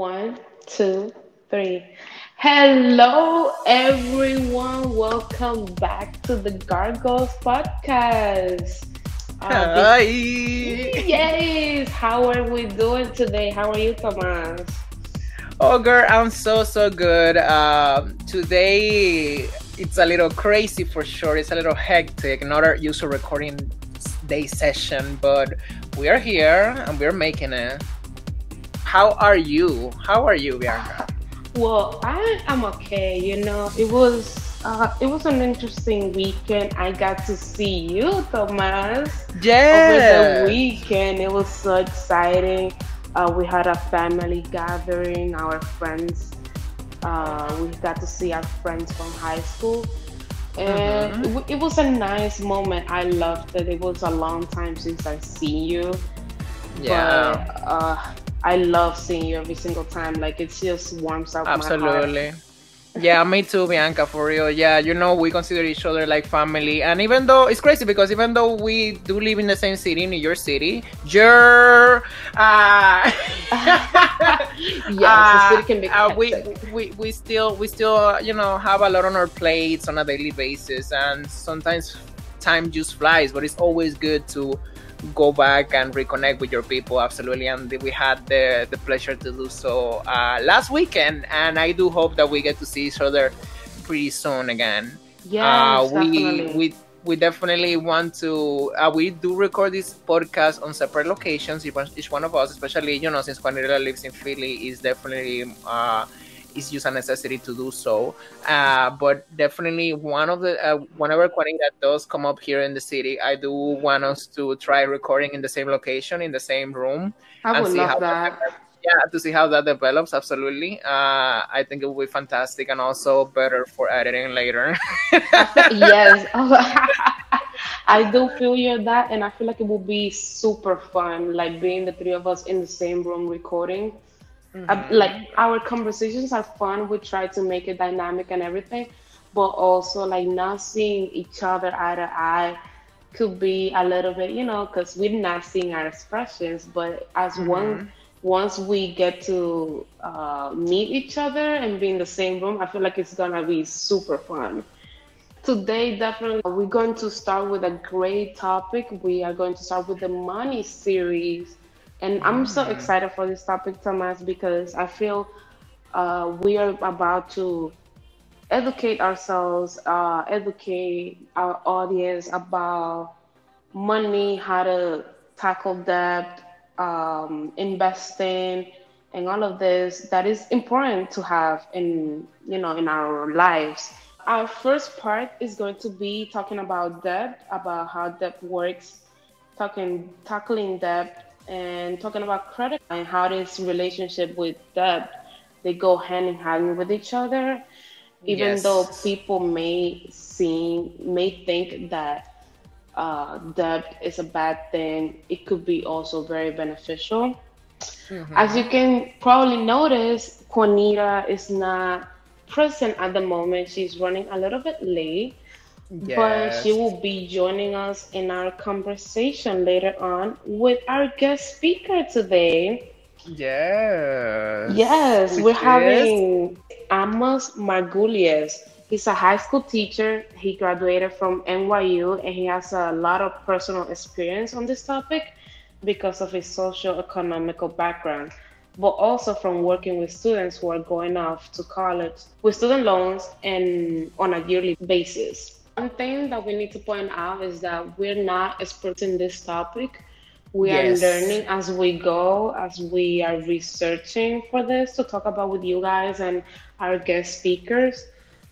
One, two, three. Hello, everyone. Welcome back to the Gargoyles podcast. Uh, Hi. yes. How are we doing today? How are you, Tomás? Oh, girl, I'm so so good. Um, today it's a little crazy for sure. It's a little hectic. Not our usual recording day session, but we are here and we're making it. How are you? How are you, Bianka? Well, I am okay. You know, it was uh, it was an interesting weekend. I got to see you, Thomas. Yeah. over the weekend. It was so exciting. Uh, we had a family gathering, our friends. Uh, we got to see our friends from high school. And Mhm. it, it was a nice moment. I loved it. It was a long time since I seen you. Yeah. But uh, I love seeing you every single time. Like it just warms up my heart. Absolutely. Yeah, me too, Bianka, for real. Yeah, you know, we consider each other like family. And even though it's crazy because even though we do live in the same city, New York City, you're. Uh, Yes, uh, can be uh, we, we we still we still uh, you know have a lot on our plates on a daily basis and sometimes time just flies but it's always good to go back and reconnect with your people absolutely. And we had the the pleasure to do so uh, last weekend. And i do hope that we get to see each other pretty soon again. Yeah uh, we definitely. we we definitely want to uh, we do record this podcast on separate locations. Each one, each one of us especially you know since Quanita lives in Philly is definitely uh is just a necessity to do so uh but definitely one of the uh, whenever Quanita does come up here in the city I do want us to try recording in the same location in the same room I and would see love how that. yeah to see how that develops absolutely uh I think it will be fantastic and also better for editing later yes. I do feel you that, and I feel like it will be super fun, like being the three of us in the same room recording. Uh, like our conversations are fun. We try to make it dynamic and everything, but also like not seeing each other eye to eye could be a little bit, you know, because we're not seeing our expressions. But as one, once we get to uh, meet each other and be in the same room, I feel like it's gonna be super fun. Today, definitely, we're going to start with a great topic. We are going to start with the money series. And I'm so excited for this topic, Thomas, because I feel uh, we are about to educate ourselves, uh, educate our audience about money, how to tackle debt, um, investing, and all of this that is important to have in you know in our lives. Our first part is going to be talking about debt, about how debt works, talking tackling debt, and talking about credit and how this relationship with debt they go hand in hand with each other. Even Yes. though people may seem may think that uh, debt is a bad thing, it could be also very beneficial. As you can probably notice, Quanita is not present at the moment. She's running a little bit late, but she will be joining us in our conversation later on with our guest speaker today. Yes. Yes, Which we're is- having Amos Margulies. He's a high school teacher. He graduated from NYU and he has a lot of personal experience on this topic because of his socio-economical background, but also from working with students who are going off to college with student loans and on a yearly basis. One thing that we need to point out is that we're not experts in this topic. We Yes. are learning as we go, as we are researching for this to talk about with you guys and our guest speakers.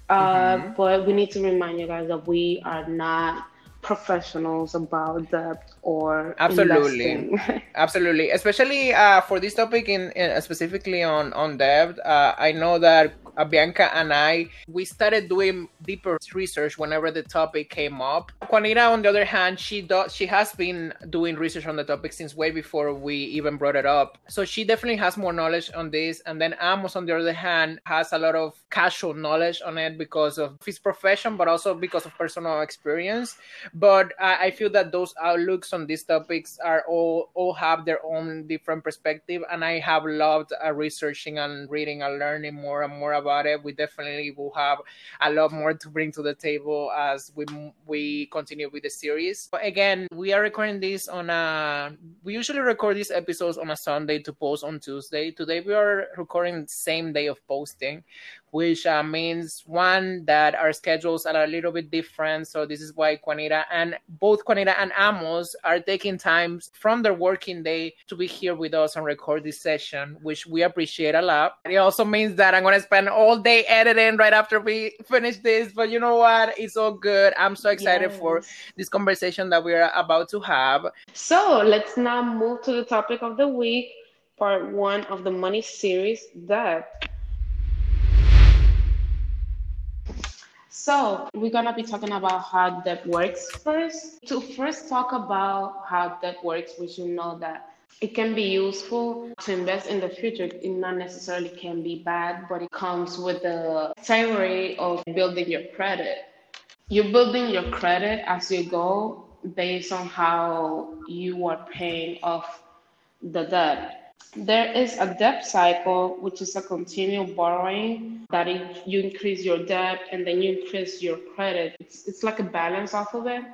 Uh, But we need to remind you guys that we are not professionals about debt or Absolutely. Absolutely, especially uh, for this topic in, in specifically on on debt. Uh, I know that Bianka and I, we started doing deeper research whenever the topic came up. Quanita, on the other hand, she does she has been doing research on the topic since way before we even brought it up. So she definitely has more knowledge on this. And then Amos, on the other hand, has a lot of casual knowledge on it because of his profession, but also because of personal experience. But I, I feel that those outlooks on these topics are all all have their own different perspective, and I have loved uh, researching and reading and learning more and more about it. We definitely will have a lot more to bring to the table as we we continue with the series. But again, we are recording this on a. We usually record these episodes on a Sunday to post on Tuesday. Today we are recording same day of posting, which uh, means one that our schedules are a little bit different. So this is why Quanita and both Quanita and Amos are taking time from their working day to be here with us and record this session, which we appreciate a lot. It also means that I'm gonna spend all day editing right after we finish this. But you know what? It's all good. I'm so excited yes. for this conversation that we're about to have. So let's now move to the topic of the week, part one of the money series that So we're gonna be talking about how debt works first. To first talk about how debt works, we should know that it can be useful to invest in the future. It not necessarily can be bad, but it comes with the theory of building your credit. You're building your credit as you go based on how you are paying off the debt. There is a debt cycle, which is a continual borrowing that you increase your debt and then you increase your credit. It's, it's like a balance off of it.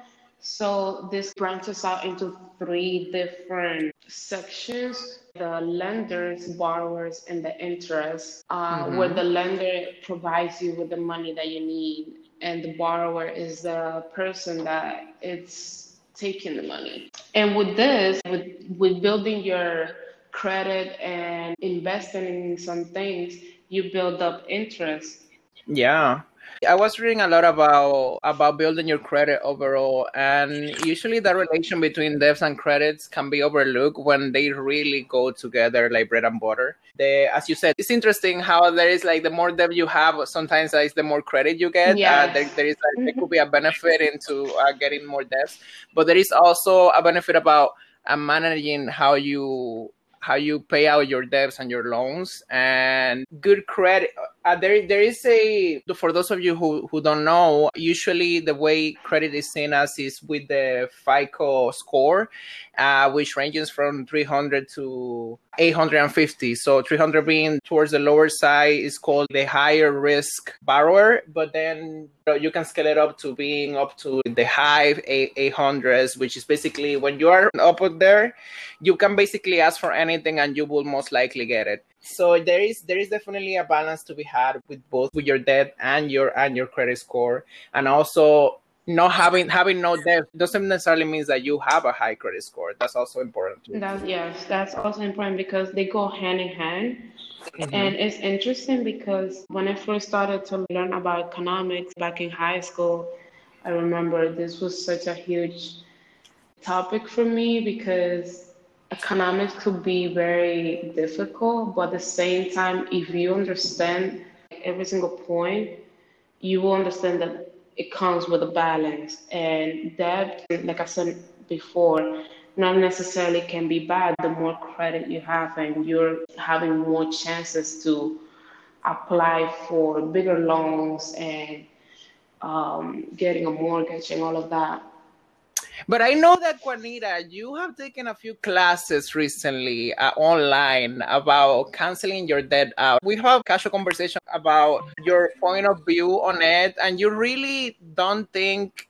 So this branches out into three different sections the lenders, borrowers, and the interest, uh, mm-hmm. where the lender provides you with the money that you need, and the borrower is the person that it's taking the money. And with this, with, with building your credit and investing in some things, you build up interest. Yeah. I was reading a lot about about building your credit overall, and usually the relation between debts and credits can be overlooked when they really go together like bread and butter. The, as you said, it's interesting how there is like the more debt you have, sometimes it's the more credit you get. Yeah, uh, there, there is like, there could be a benefit into uh, getting more debts, but there is also a benefit about uh, managing how you how you pay out your debts and your loans and good credit uh, there there is a for those of you who, who don't know usually the way credit is seen as is with the fico score uh, which ranges from 300 to 850 so 300 being towards the lower side is called the higher risk borrower but then you can scale it up to being up to the high 800s which is basically when you are up there you can basically ask for anything and you will most likely get it so there is there is definitely a balance to be had with both with your debt and your and your credit score and also not having having no debt doesn't necessarily means that you have a high credit score that's also important too. That's, yes that's also important because they go hand in hand mm-hmm. and it's interesting because when i first started to learn about economics back in high school i remember this was such a huge topic for me because economics could be very difficult, but at the same time, if you understand every single point, you will understand that it comes with a balance. And that, like I said before, not necessarily can be bad. The more credit you have, and you're having more chances to apply for bigger loans and um, getting a mortgage and all of that. But I know that Quanita, you have taken a few classes recently uh, online about canceling your debt out. We have a casual conversation about your point of view on it, and you really don't think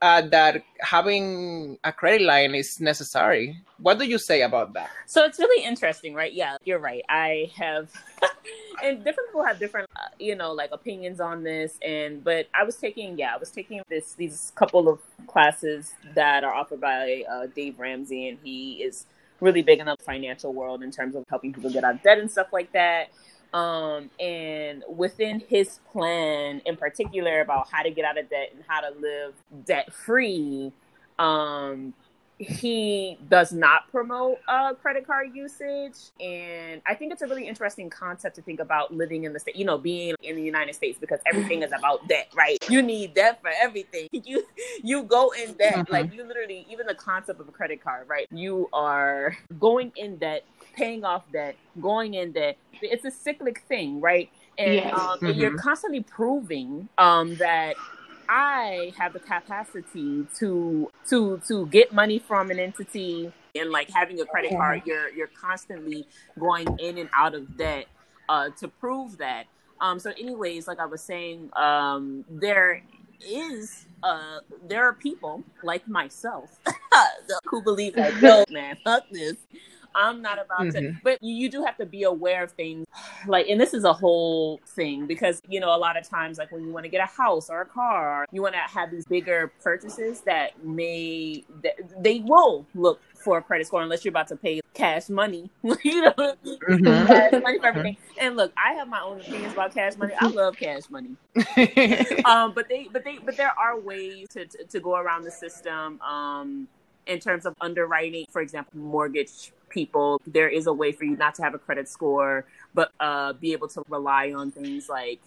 uh, that having a credit line is necessary. What do you say about that? So it's really interesting, right? Yeah, you're right. I have, and different people have different, uh, you know, like opinions on this. And but I was taking, yeah, I was taking this these couple of classes that are offered by uh, Dave Ramsey, and he is really big in the financial world in terms of helping people get out of debt and stuff like that. Um, and within his plan, in particular, about how to get out of debt and how to live debt free, um, he does not promote uh, credit card usage. And I think it's a really interesting concept to think about living in the state, you know, being in the United States because everything is about debt, right? You need debt for everything. You you go in debt. Mm-hmm. Like you literally even the concept of a credit card, right? You are going in debt, paying off debt, going in debt. It's a cyclic thing, right? And, yes. um, mm-hmm. and you're constantly proving um, that I have the capacity to to to get money from an entity and like having a credit card, you're you're constantly going in and out of debt uh, to prove that. Um, so, anyways, like I was saying, um, there is uh, there are people like myself who believe like, no, man, fuck this. I'm not about mm-hmm. to. But you do have to be aware of things like, and this is a whole thing because, you know, a lot of times, like when you want to get a house or a car, you want to have these bigger purchases that may, that they will look for a credit score unless you're about to pay cash money. you know, mm-hmm. cash money for everything. And look, I have my own opinions about cash money. I love cash money. um, but they, but they, but there are ways to, to, to go around the system. Um, in terms of underwriting, for example, mortgage people. There is a way for you not to have a credit score, but uh, be able to rely on things like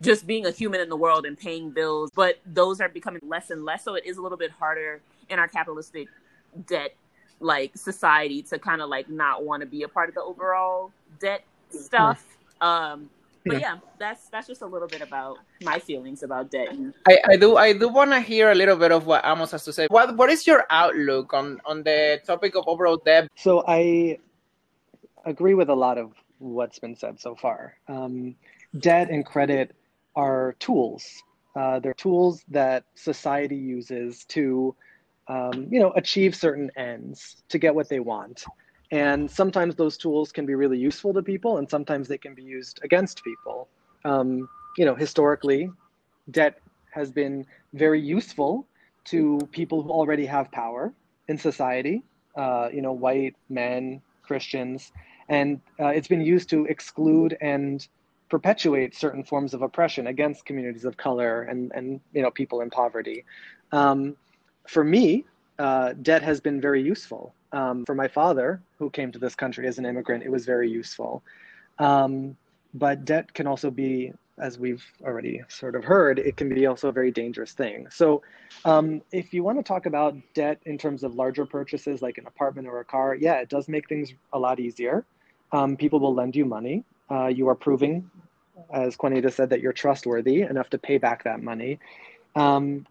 just being a human in the world and paying bills. But those are becoming less and less. So it is a little bit harder in our capitalistic debt like society to kind of like not want to be a part of the overall debt stuff. Um, but yeah, that's that's just a little bit about my feelings about debt. I, I do I do want to hear a little bit of what Amos has to say. What what is your outlook on on the topic of overall debt? So I agree with a lot of what's been said so far. Um, debt and credit are tools. Uh, they're tools that society uses to, um, you know, achieve certain ends to get what they want. And sometimes those tools can be really useful to people, and sometimes they can be used against people. Um, you know, historically, debt has been very useful to people who already have power in society. Uh, you know, white men, Christians, and uh, it's been used to exclude and perpetuate certain forms of oppression against communities of color and and you know people in poverty. Um, for me, uh, debt has been very useful um, for my father, who came to this country as an immigrant, it was very useful. Um, but debt can also be, as we've already sort of heard, it can be also a very dangerous thing. So, um, if you want to talk about debt in terms of larger purchases like an apartment or a car, yeah, it does make things a lot easier. Um, people will lend you money. Uh, you are proving, as Quanita said, that you're trustworthy enough to pay back that money. Um,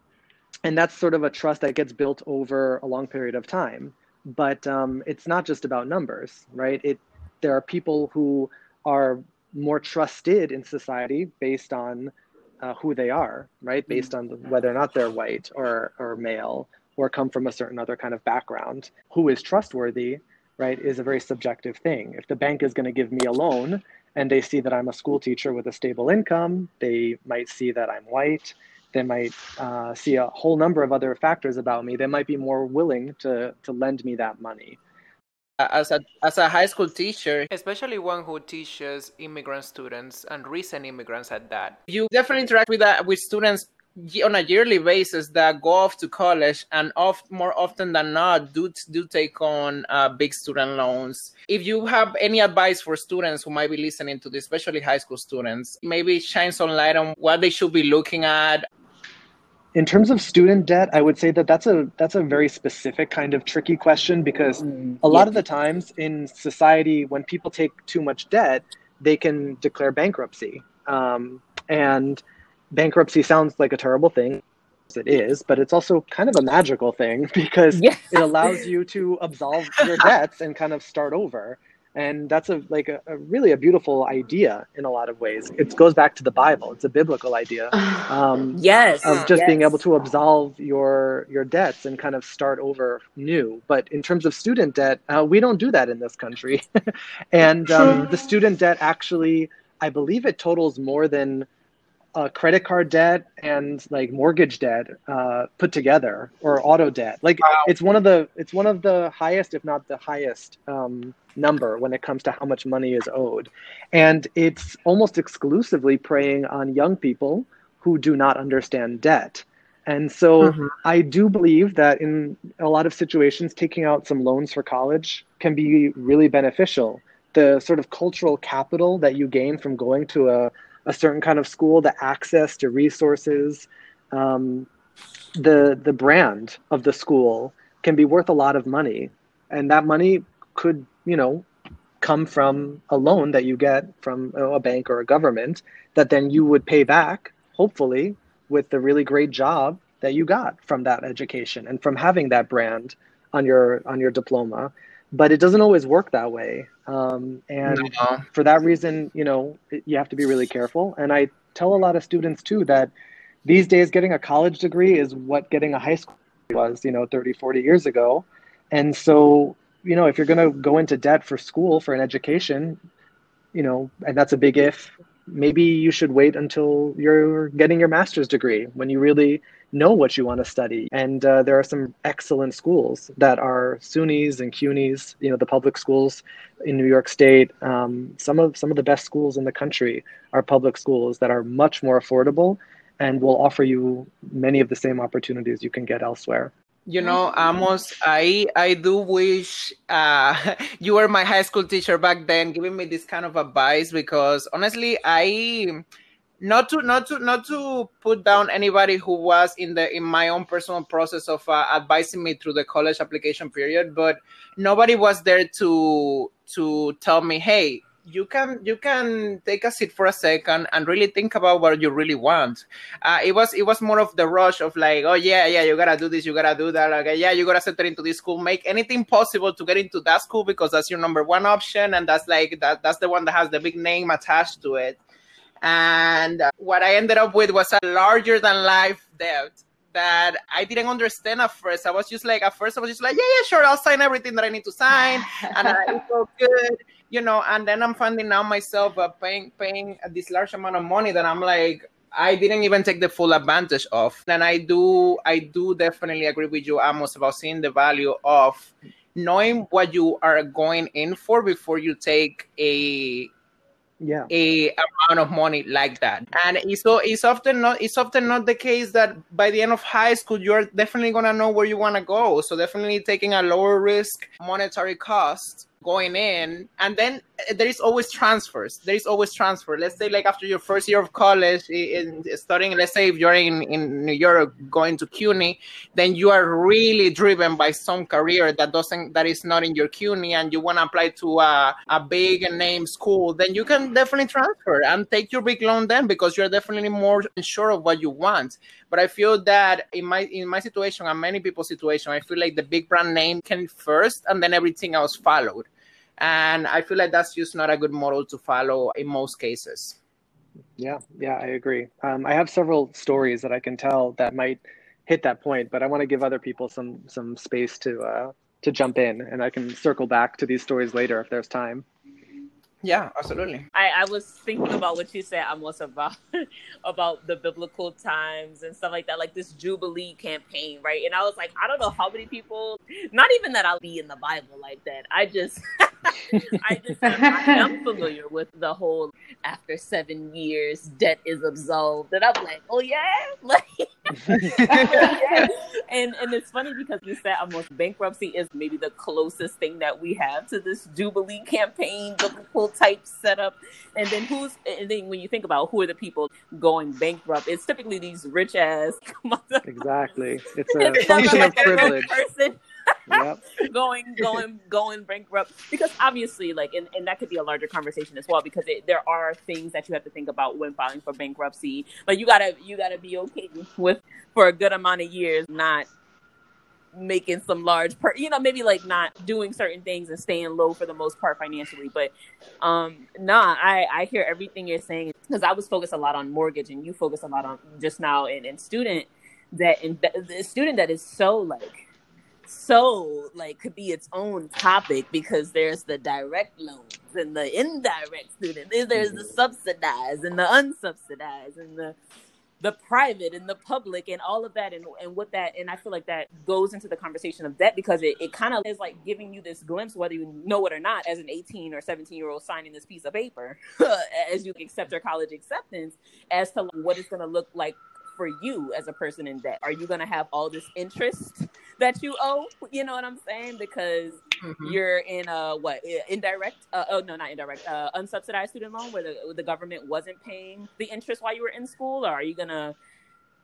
and that's sort of a trust that gets built over a long period of time but um, it's not just about numbers, right? It there are people who are more trusted in society based on uh, who they are, right? Based mm. on whether or not they're white or or male or come from a certain other kind of background. Who is trustworthy, right, is a very subjective thing. If the bank is going to give me a loan and they see that I'm a school teacher with a stable income, they might see that I'm white they might uh, see a whole number of other factors about me. They might be more willing to to lend me that money. As a as a high school teacher, especially one who teaches immigrant students and recent immigrants at that, you definitely interact with that with students on a yearly basis that go off to college and oft, more often than not do do take on uh, big student loans. If you have any advice for students who might be listening to this, especially high school students, maybe shine some light on what they should be looking at in terms of student debt, I would say that that's a that's a very specific kind of tricky question because mm, a lot yeah. of the times in society, when people take too much debt, they can declare bankruptcy. Um, and bankruptcy sounds like a terrible thing. It is, but it's also kind of a magical thing because it allows you to absolve your debts and kind of start over and that's a like a, a, really a beautiful idea in a lot of ways. It goes back to the bible. It's a biblical idea um, yes. of just yes. being able to absolve your your debts and kind of start over new. But in terms of student debt uh, we don't do that in this country. And um, the student debt actually i believe it totals more than uh, credit card debt and like mortgage debt uh, put together or auto debt like wow. it's one of the it's one of the highest if not the highest um, number when it comes to how much money is owed. And it's almost exclusively preying on young people who do not understand debt. And so mm-hmm. I do believe that in a lot of situations, taking out some loans for college can be really beneficial. The sort of cultural capital that you gain from going to a, a certain kind of school, the access to resources, um, the the brand of the school can be worth a lot of money, and that money could, you know, come from a loan that you get from a bank or a government that then you would pay back, hopefully, with the really great job that you got from that education and from having that brand on your on your diploma. But it doesn't always work that way, um, and no. for that reason, you know, you have to be really careful. And I tell a lot of students too that these days getting a college degree is what getting a high school was, you know, 30, 40 years ago. And so you know, if you're going to go into debt for school for an education, you know, and that's a big if, maybe you should wait until you're getting your master's degree when you really know what you want to study. And uh, there are some excellent schools that are SUNYs and CUNYs, you know, the public schools in New York State. Um, some of some of the best schools in the country are public schools that are much more affordable and will offer you many of the same opportunities you can get elsewhere. You know, Amos, I I do wish uh, you were my high school teacher back then, giving me this kind of advice because honestly, I not to not to not to put down anybody who was in the in my own personal process of uh, advising me through the college application period, but nobody was there to to tell me, hey, you can you can take a seat for a second and really think about what you really want. Uh, it was it was more of the rush of like, oh yeah, yeah, you gotta do this, you gotta do that. Like, yeah, you gotta settle into this school, make anything possible to get into that school because that's your number one option, and that's like that that's the one that has the big name attached to it. And what I ended up with was a larger than life debt that I didn't understand at first. I was just like, at first, I was just like, yeah, yeah, sure, I'll sign everything that I need to sign, and it felt good, you know. And then I'm finding out myself uh, paying paying this large amount of money that I'm like, I didn't even take the full advantage of. And I do, I do definitely agree with you, Amos, about seeing the value of knowing what you are going in for before you take a yeah. a amount of money like that. And it's, so it's often not it's often not the case that by the end of high school you're definitely to know where you want to go. So definitely taking a lower risk monetary cost going in and then eh, there is always transfers. There is always transfer. Let's say like after your first year of college in studying let's say if you're in, in new york going to cuny then you are really driven by some career that doesn't that is not in your cuny and you want to apply to a, a big name school then you can definitely transfer and take your big loan then because you're definitely more sure of what you want. But i feel that in my in my situation and many people's situation i feel like the big brand name came first and then everything else followed and I feel like that's just not a good model to follow in most cases. Yeah, yeah, I agree. Um, I have several stories that I can tell that might hit that point, but I want to give other people some some space to uh, to jump in, and I can circle back to these stories later if there's time. Yeah, absolutely. I, I was thinking about what you said Amos about about the biblical times and stuff like that, like this Jubilee campaign, right? And I was like, I don't know how many people, not even that I'll be in the Bible like that. I just I just am, I am familiar with the whole after seven years debt is absolved. And I'm like, oh yeah? Like and and it's funny because you said Amos bankruptcy is maybe the closest thing that we have to this Jubilee campaign, biblical type setup. And then who's and then when you think about who are the people going bankrupt, it's typically these rich ass Exactly. It's a function of privilege. Person going going going bankrupt. Because obviously like and, and that could be a larger conversation as well because it, there are things that you have to think about when filing for bankruptcy. But you gotta you gotta be okay with for a good amount of years not making some large per you know maybe like not doing certain things and staying low for the most part financially. But um nah i i hear everything you're saying. Because i was focused a lot on mortgage and you focus a lot on just now and, and student that and the student that is so like so like could be its own topic because there's the direct loans and the indirect student there's the mm-hmm. subsidized and the unsubsidized and the the private and the public and all of that and, and what that and i feel like that goes into the conversation of debt because it, it kind of is like giving you this glimpse whether you know it or not as an 18 or 17 year old signing this piece of paper as you accept your college acceptance as to what it's going to look like for you as a person in debt? Are you going to have all this interest that you owe? You know what I'm saying? Because mm-hmm. you're in a what indirect? Uh, oh no, not indirect. Uh, unsubsidized student loan where the the government wasn't paying the interest while you were in school, or are you gonna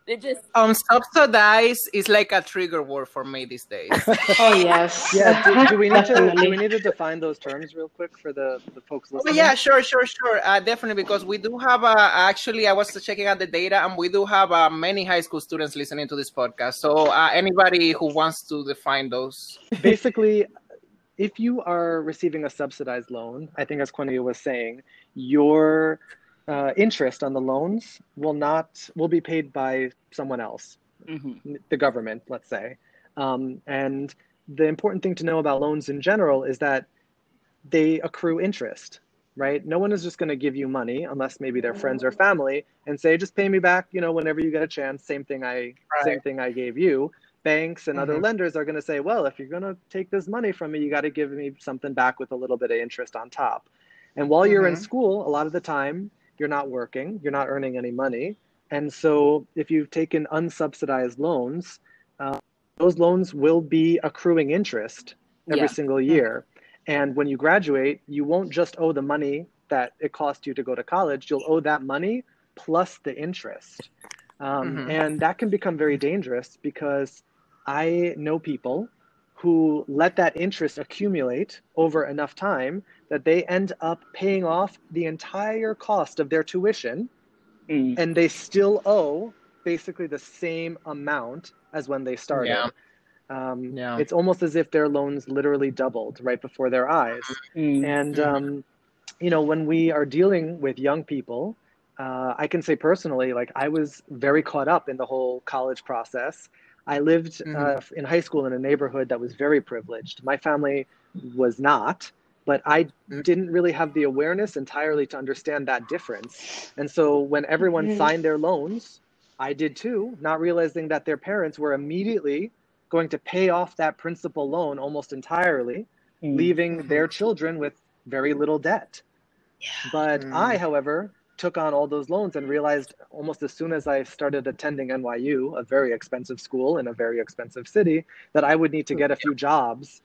it just um subsidize is like a trigger word for me these days. oh yes. Yeah. Do, do we need to do we need to define those terms real quick for the the folks listening? Oh, yeah, sure, sure, sure. Uh, definitely because we do have uh, actually I was checking out the data and we do have uh, many high school students listening to this podcast. So uh, anybody who wants to define those. Basically, if you are receiving a subsidized loan, I think as Quanita was saying, your uh, interest on the loans will not will be paid by someone else, mm-hmm. the government, let's say. Um, and the important thing to know about loans in general is that they accrue interest, right? No one is just going to give you money unless maybe they're friends or family and say, just pay me back, you know, whenever you get a chance. Same thing I right. same thing I gave you. Banks and mm-hmm. other lenders are going to say, well, if you're going to take this money from me, you got to give me something back with a little bit of interest on top. And while you're mm-hmm. in school, a lot of the time you're not working, you're not earning any money. And so if you've taken unsubsidized loans, uh, those loans will be accruing interest every yeah. single year. And when you graduate, you won't just owe the money that it cost you to go to college, you'll owe that money plus the interest. Um, mm-hmm. And that can become very dangerous because I know people who let that interest accumulate over enough time that they end up paying off the entire cost of their tuition mm. and they still owe basically the same amount as when they started. Yeah. Um, yeah. It's almost as if their loans literally doubled right before their eyes. Mm. And, mm. um, you know, when we are dealing with young people, uh, I can say personally, like I was very caught up in the whole college process. I lived mm-hmm. uh, in high school in a neighborhood that was very privileged. My family was not, but I mm-hmm. didn't really have the awareness entirely to understand that difference. And so when everyone mm-hmm. signed their loans, I did too, not realizing that their parents were immediately going to pay off that principal loan almost entirely, mm-hmm. leaving their children with very little debt. Yeah. But I, mm. however, took on all those loans and realized almost as soon as I started attending NYU, a very expensive school in a very expensive city, that I would need to get a few jobs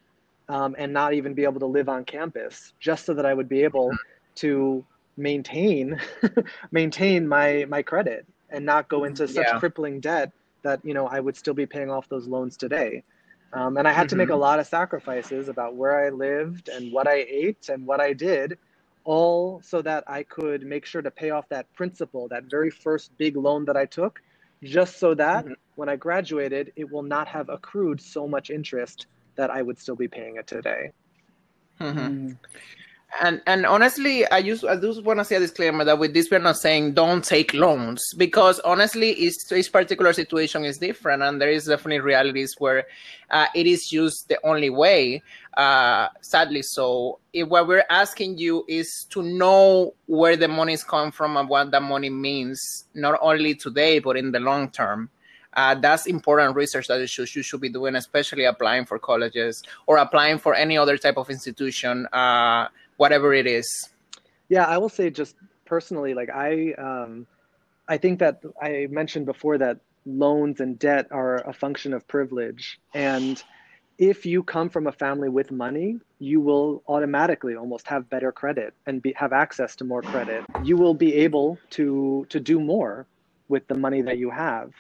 um, and not even be able to live on campus just so that I would be able to maintain maintain my my credit and not go into such yeah. crippling debt that you know I would still be paying off those loans today. Um, and I had mm-hmm. to make a mm-hmm. lot of sacrifices about where I lived and what I ate and what I did all so that I could make sure to pay off that principal, that very first big loan that I took, just so that mm-hmm. when I graduated, it will not have accrued so much interest that I would still be paying it today. Mm-hmm. And and honestly i just i just want to say a disclaimer that with this we're not saying don't take loans because honestly each, each particular situation is different and there is definitely realities where uh, it is just the only way uh, sadly so. If what we're asking you is to know where the money is coming from and what that money means not only today but in the long term uh, that's important research that you should, you should be doing, especially applying for colleges or applying for any other type of institution uh, whatever it is. Yeah, I will say just personally, like I, um, I think that I mentioned before that loans and debt are a function of privilege, and if you come from a family with money, you will automatically almost have better credit and be, have access to more credit. You will be able to to do more with the money that you have.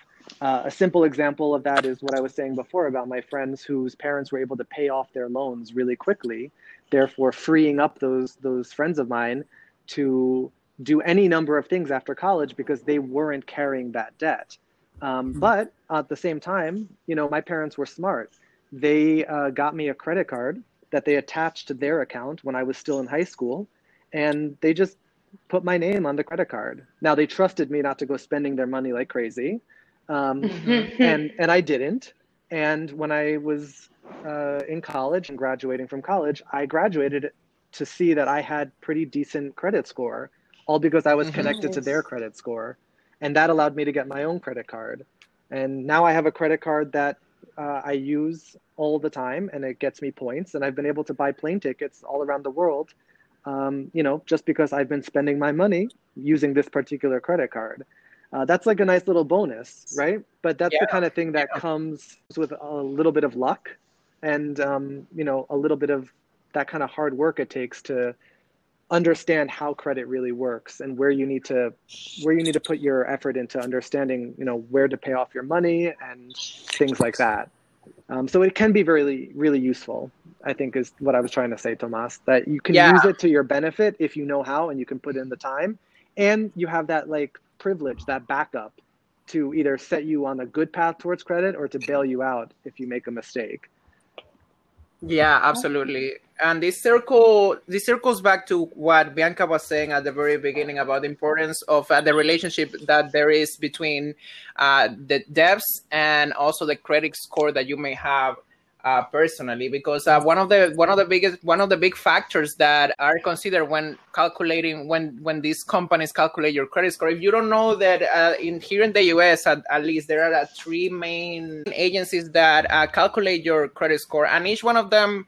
Uh, a simple example of that is what I was saying before about my friends whose parents were able to pay off their loans really quickly therefore freeing up those those friends of mine to do any number of things after college because they weren't carrying that debt. Um, mm-hmm. But at the same time, you know, my parents were smart. They uh, got me a credit card that they attached to their account when I was still in high school, and they just put my name on the credit card. Now they trusted me not to go spending their money like crazy, um, and and I didn't. And when I was uh, in college and graduating from college, I graduated to see that I had pretty decent credit score, all because I was mm-hmm. connected to their credit score, and that allowed me to get my own credit card. And now I have a credit card that uh, I use all the time, and it gets me points. And I've been able to buy plane tickets all around the world, um, you know, just because I've been spending my money using this particular credit card. Uh, that's like a nice little bonus, right? But that's Yeah. the kind of thing that Yeah. comes with a little bit of luck and um, you know a little bit of that kind of hard work it takes to understand how credit really works and where you need to where you need to put your effort into understanding you know where to pay off your money and things like that um, so it can be really really useful i think is what i was trying to say tomas that you can Yeah. use it to your benefit if you know how and you can put in the time and you have that like privilege that backup to either set you on a good path towards credit or to bail you out if you make a mistake Yeah, absolutely. And this circle, this circles back to what Bianka was saying at the very beginning about the importance of uh, the relationship that there is between uh, the debts and also the credit score that you may have uh, personally. Because uh, one of the one of the biggest one of the big factors that are considered when calculating when when these companies calculate your credit score. If you don't know that uh, in here in the U.S. At, at least there are uh, three main agencies that uh, calculate your credit score, and each one of them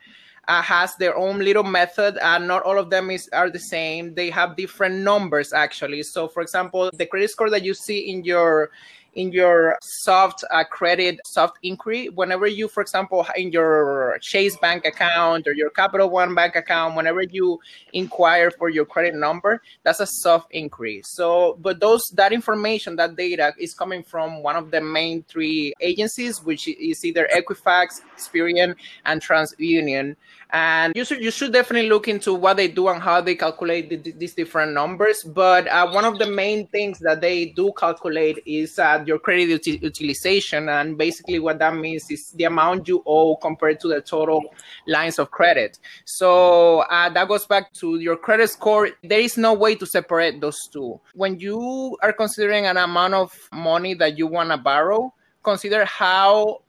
uh, has their own little method and not all of them is are the same they have different numbers actually so for example the credit score that you see in your in your soft uh, credit soft inquiry whenever you for example in your chase bank account or your capital one bank account whenever you inquire for your credit number that's a soft inquiry so but those that information that data is coming from one of the main three agencies which is either equifax experian and transunion and you should you should definitely look into what they do and how they calculate the, these different numbers. But uh, one of the main things that they do calculate is uh, your credit uti- utilization, and basically what that means is the amount you owe compared to the total lines of credit. So uh, that goes back to your credit score. There is no way to separate those two. When you are considering an amount of money that you want to borrow, consider how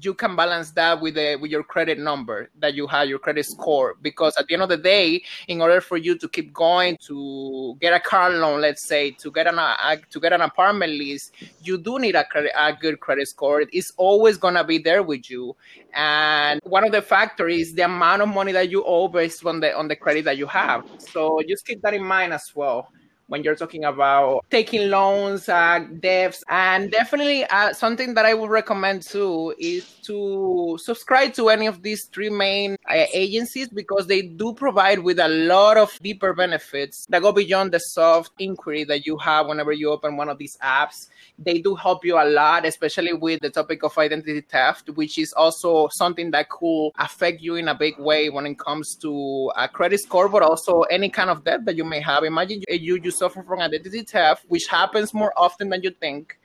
you can balance that with the with your credit number that you have your credit score because at the end of the day in order for you to keep going to get a car loan let's say to get an a, to get an apartment lease you do need a credit a good credit score. It's always going to be there with you. And one of the factors is the amount of money that you owe based on the on the credit that you have. So just keep that in mind as well when you're talking about taking loans, uh, debts, and definitely uh, something that I would recommend too is to subscribe to any of these three main uh, agencies because they do provide with a lot of deeper benefits that go beyond the soft inquiry that you have whenever you open one of these apps. They do help you a lot, especially with the topic of identity theft, which is also something that could affect you in a big way when it comes to a credit score, but also any kind of debt that you may have. Imagine you, you suffer from identity theft, which happens more often than you think.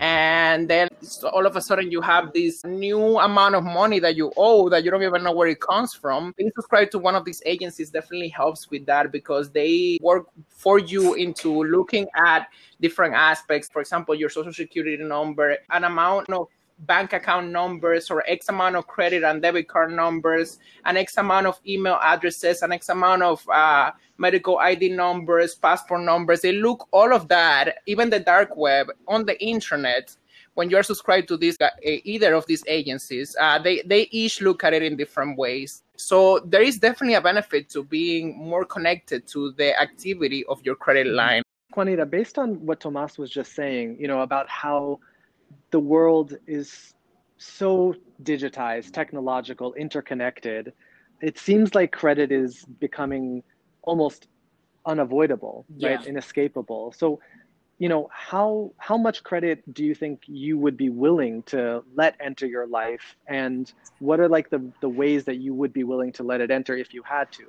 And then all of a sudden you have this new amount of money that you owe that you don't even know where it comes from. Being subscribed to one of these agencies definitely helps with that because they work for you into looking at different aspects. For example, your social security number, an amount of bank account numbers or X amount of credit and debit card numbers, an X amount of email addresses, an X amount of uh, medical ID numbers, passport numbers. They look all of that, even the dark web on the internet. When you're subscribed to this, uh, either of these agencies, uh, they they each look at it in different ways. So there is definitely a benefit to being more connected to the activity of your credit line. Quanita, based on what Tomás was just saying, you know, about how the world is so digitized, technological, interconnected, it seems like credit is becoming almost unavoidable, right? Inescapable. So, you know, how how much credit do you think you would be willing to let enter your life and what are like the the ways that you would be willing to let it enter if you had to?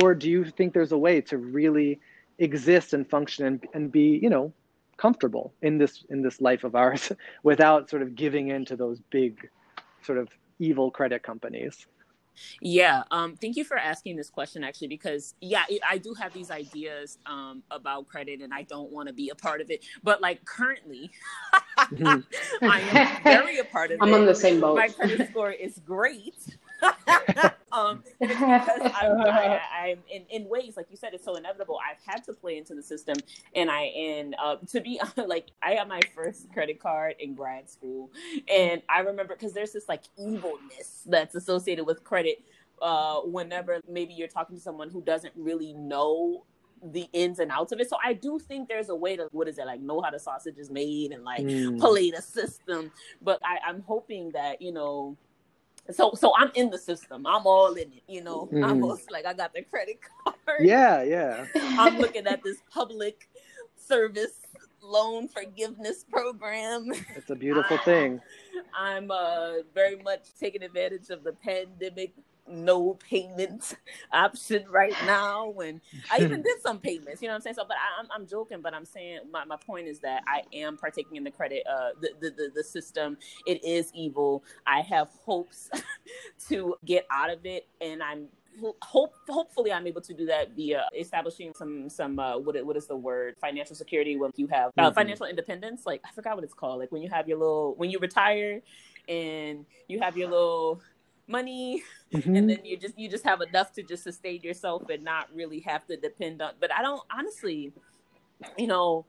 Or do you think there's a way to really exist and function and, and be, you know, comfortable in this in this life of ours without sort of giving in to those big sort of evil credit companies Yeah, um, thank you for asking this question actually, because yeah, I- I do have these ideas um, about credit, and I don't want to be a part of it. But like currently. I am very a part of I'm it. on the same boat. My credit score is great. um, because I'm, I, I'm in, in ways like you said, it's so inevitable. I've had to play into the system, and I and uh, to be like I got my first credit card in grad school, and I remember because there's this like evilness that's associated with credit. Uh, whenever maybe you're talking to someone who doesn't really know the ins and outs of it. So I do think there's a way to what is it like know how the sausage is made and like Mm. play the system. But I, I'm hoping that you know. So so I'm in the system. I'm all in it. You know, Mhm. I'm almost like I got the credit card. Yeah, yeah. I'm looking at this public service loan forgiveness program. It's a beautiful thing. I'm uh, very much taking advantage of the pandemic no payment option right now. And I even did some payments, you know what I'm saying. So, but I, I'm I'm joking. But I'm saying my, my point is that I am partaking in the credit uh the the, the, the system. It is evil. I have hopes to get out of it, and I'm hope hopefully I'm able to do that via establishing some some uh, what what is the word financial security when you have uh, Mhm. financial independence. Like I forgot what it's called. Like when you have your little when you retire and you have your little money Mhm. and then you just you just have enough to just sustain yourself and not really have to depend on but i don't honestly you know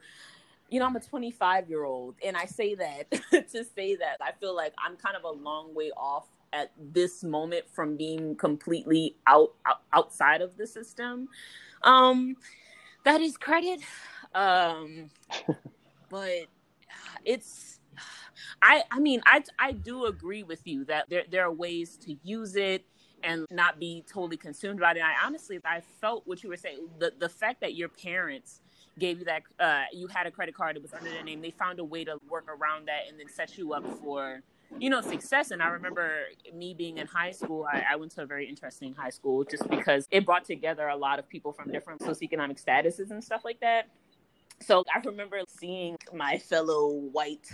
you know i'm a 25 year old and i say that to say that i feel like i'm kind of a long way off at this moment from being completely out, out outside of the system um that is credit um but it's I I mean I I do agree with you that there there are ways to use it and not be totally consumed by it. And I honestly I felt what you were saying the the fact that your parents gave you that uh you had a credit card that was under their name they found a way to work around that and then set you up for you know success and i remember me being in high school I, I went to a very interesting high school just because it brought together a lot of people from different socioeconomic statuses and stuff like that so I remember seeing my fellow white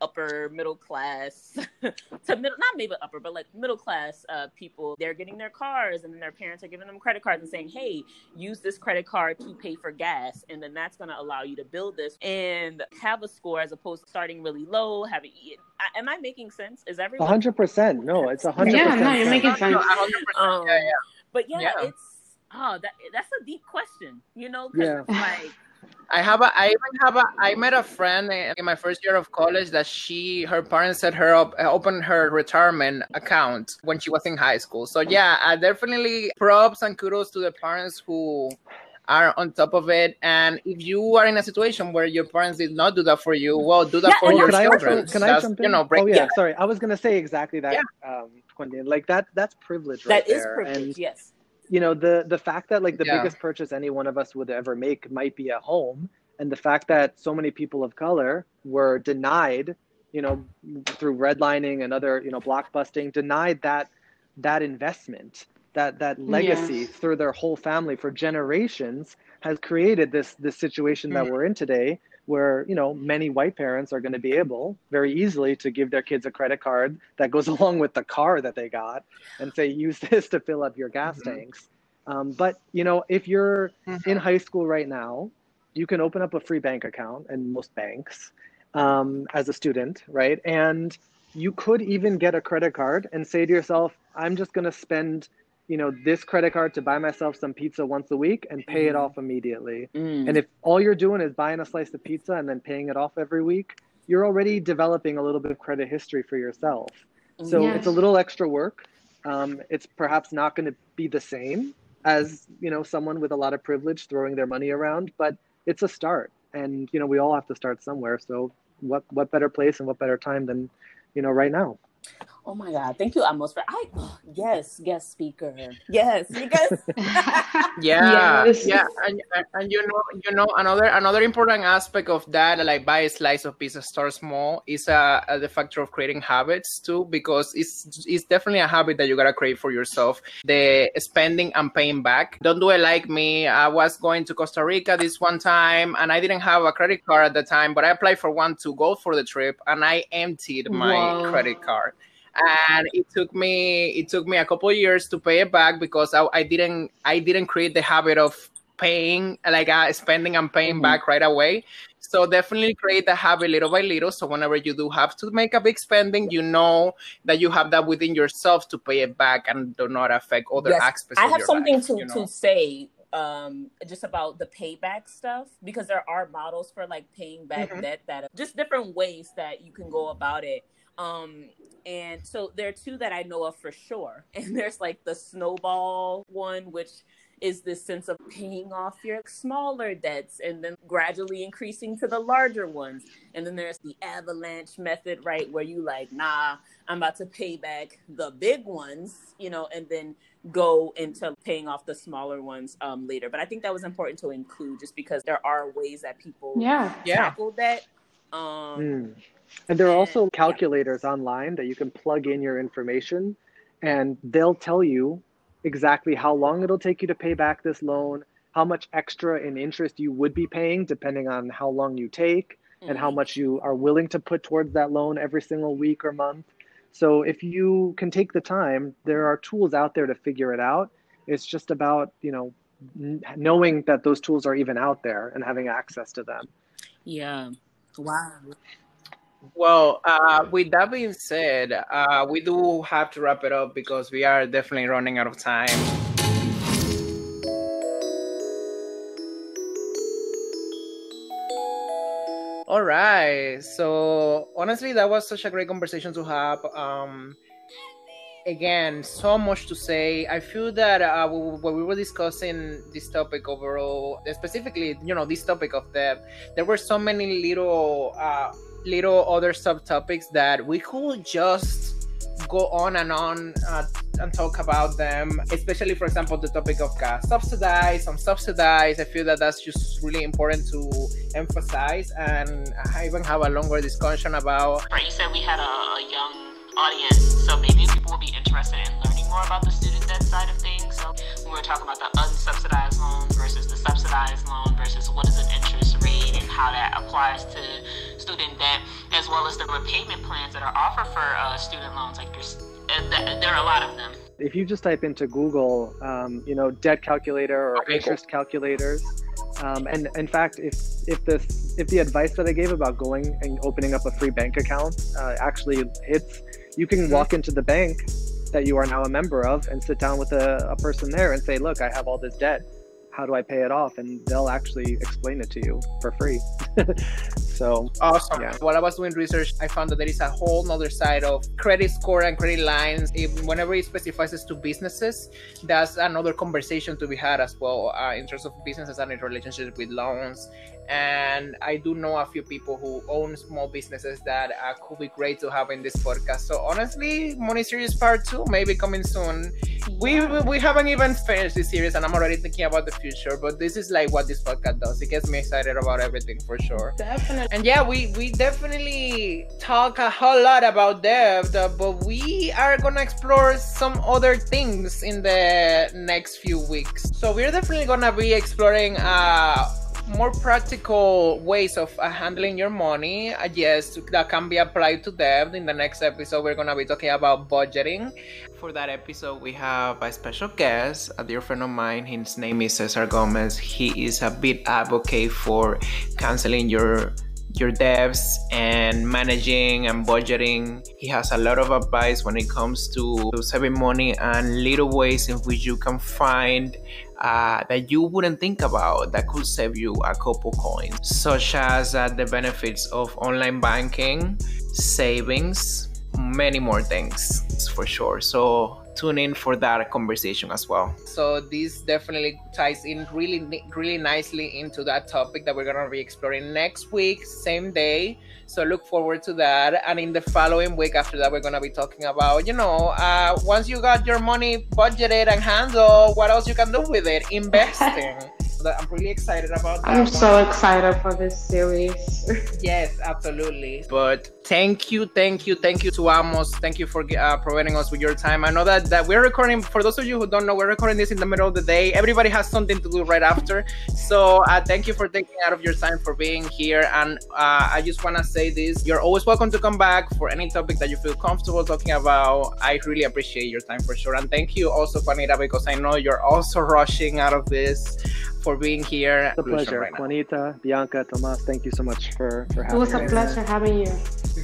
upper middle class to middle not maybe upper but like middle class uh, people they're getting their cars and then their parents are giving them credit cards and saying hey use this credit card to pay for gas and then that's going to allow you to build this and have a score as opposed to starting really low having I- am i making sense is A everyone hundred percent. No, it's a hundred Yeah, percent. no, you're making sense. sense. No, 100%. um, yeah, yeah. but yeah, Yeah. it's oh that that's a deep question you know 'cause Yeah. like I have a, I even have a, I met a friend in my first year of college that she, her parents set her up, opened her retirement account when she was in high school. So yeah, I definitely props and kudos to the parents who are on top of it. And if you are in a situation where your parents did not do that for you, well, do that Yeah, for and your Can I also children. can I That's, jump in? You know, break. oh yeah, Yeah. sorry. I was gonna say exactly that, um, Quanita. Like that that's privilege right that is there. privilege And yes you know the the fact that like the Yeah. biggest purchase any one of us would ever make might be a home and the fact that so many people of color were denied you know through redlining and other you know blockbusting denied that that investment that that legacy Yes. through their whole family for generations has created this this situation that Mhm. we're in today where you know many white parents are going to be able very easily to give their kids a credit card that goes along with the car that they got and say use this to fill up your gas Mhm. tanks um, but you know if you're Mhm. in high school right now you can open up a free bank account in most banks um, as a student right and you could even get a credit card and say to yourself i'm just going to spend you know this credit card to buy myself some pizza once a week and pay it Mhm. off immediately Mm. and if all you're doing is buying a slice of pizza and then paying it off every week, you're already developing a little bit of credit history for yourself. So Yes. it's a little extra work. Um, it's perhaps not going to be the same as you know someone with a lot of privilege throwing their money around, but it's a start. And you know we all have to start somewhere. So what what better place and what better time than you know right now? Oh my God! Thank you, Amos. For I yes, guest speaker. Yes, you guys. Yeah, Yes. yeah, and, and and you know, you know, another another important aspect of that, like buy a slice of pizza, start small, is uh, uh, the factor of creating habits too, because it's it's definitely a habit that you gotta create for yourself. The spending and paying back. Don't do it like me. I was going to Costa Rica this one time, and I didn't have a credit card at the time, but I applied for one to go for the trip, and I emptied my Wow. credit card and it took me it took me a couple of years to pay it back because I, I didn't I didn't create the habit of paying like uh, spending and paying Mhm. back right away. So definitely create the habit little by little. So whenever you do have to make a big spending, you know that you have that within yourself to pay it back and do not affect other Yes. aspects. I of have your something life, to, you know? to say um just about the payback stuff because there are models for like paying back Mhm. debt that just different ways that you can go about it um and so there are two that i know of for sure and there's like the snowball one which is this sense of paying off your smaller debts and then gradually increasing to the larger ones. And then there's the avalanche method, right? Where you like, nah, I'm about to pay back the big ones, you know, and then go into paying off the smaller ones um, later. But I think that was important to include just because there are ways that people yeah. tackle that. Um, mm. And there are also calculators yeah. online that you can plug in your information and they'll tell you exactly how long it'll take you to pay back this loan, how much extra in interest you would be paying depending on how long you take mm-hmm. and how mm-hmm. much you are willing to put towards that loan every single week or month. So if you can take the time, there are tools out there to figure it out. It's just about, you know, knowing that those tools are even out there and having access to them. Yeah. Wow. Well, uh, with that being said, uh, we do have to wrap it up because we are definitely running out of time. All right. So honestly, that was such a great conversation to have. Um, again, so much to say. I feel that uh, when we were discussing this topic overall, specifically, you know, this topic of debt, there were so many little. Uh, little other subtopics that we could just go on and on uh, and talk about them especially for example the topic of gas. Subsidized unsubsidized i feel that that's just really important to emphasize and i even have a longer discussion about right you said we had a young audience so maybe people will be interested in learning more about the student debt side of things so when we're talking about the unsubsidized loan versus the subsidized loan versus what is an interest rate and how that applies to student debt, as well as the repayment plans that are offered for uh, student loans. Like there's, uh, there are a lot of them. If you just type into Google, um, you know, debt calculator or okay, interest cool. calculators, um, and in fact, if if this if the advice that I gave about going and opening up a free bank account uh, actually hits, you can mm-hmm. walk into the bank that you are now a member of and sit down with a, a person there and say, look, I have all this debt how do I pay it off? And they'll actually explain it to you for free. so awesome. Yeah. While I was doing research, I found that there is a whole other side of credit score and credit lines. If, whenever it specifies to businesses, that's another conversation to be had as well uh, in terms of businesses and in relationship with loans and I do know a few people who own small businesses that uh, could be great to have in this podcast. So honestly, Money Series Part Two maybe coming soon. We we haven't even finished this series, and I'm already thinking about the future. But this is like what this podcast does. It gets me excited about everything for sure. Definitely. And yeah, we we definitely talk a whole lot about debt, but we are gonna explore some other things in the next few weeks. So we're definitely gonna be exploring. Uh, more practical ways of uh, handling your money, uh, yes, that can be applied to debt. In the next episode, we're to be talking about budgeting. For that episode, we have a special guest, a dear friend of mine. His name is Cesar Gomez. He is a big advocate for canceling your your debts and managing and budgeting. He has a lot of advice when it comes to saving money and little ways in which you can find uh, that you wouldn't think about that could save you a couple coins, such as uh, the benefits of online banking, savings, many more things for sure. So tune in for that conversation as well. So this definitely ties in really, really nicely into that topic that we're gonna be exploring next week, same day. So look forward to that. And in the following week after that, we're gonna be talking about, you know, uh, once you got your money budgeted and handled, what else you can do with it? Investing. I'm really excited about that. I'm so excited for this series. yes, absolutely. But thank you, thank you, thank you to Amos. Thank you for uh, providing us with your time. I know that, that we're recording, for those of you who don't know, we're recording this in the middle of the day. Everybody has something to do right after. So uh, thank you for taking out of your time for being here. And uh, I just want to say this you're always welcome to come back for any topic that you feel comfortable talking about. I really appreciate your time for sure. And thank you also, Quanita, because I know you're also rushing out of this for being here. It's a pleasure, right Quanita, Bianka, Tomás. Thank you so much for for having. It was a pleasure having you.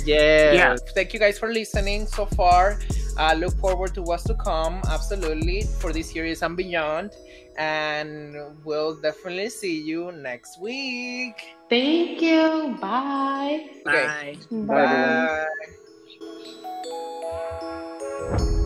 Yeah. yeah. Thank you guys for listening so far. Uh, look forward to what's to come. Absolutely for this series and beyond. And we'll definitely see you next week. Thank you. Bye. Okay. Bye. Bye. Bye.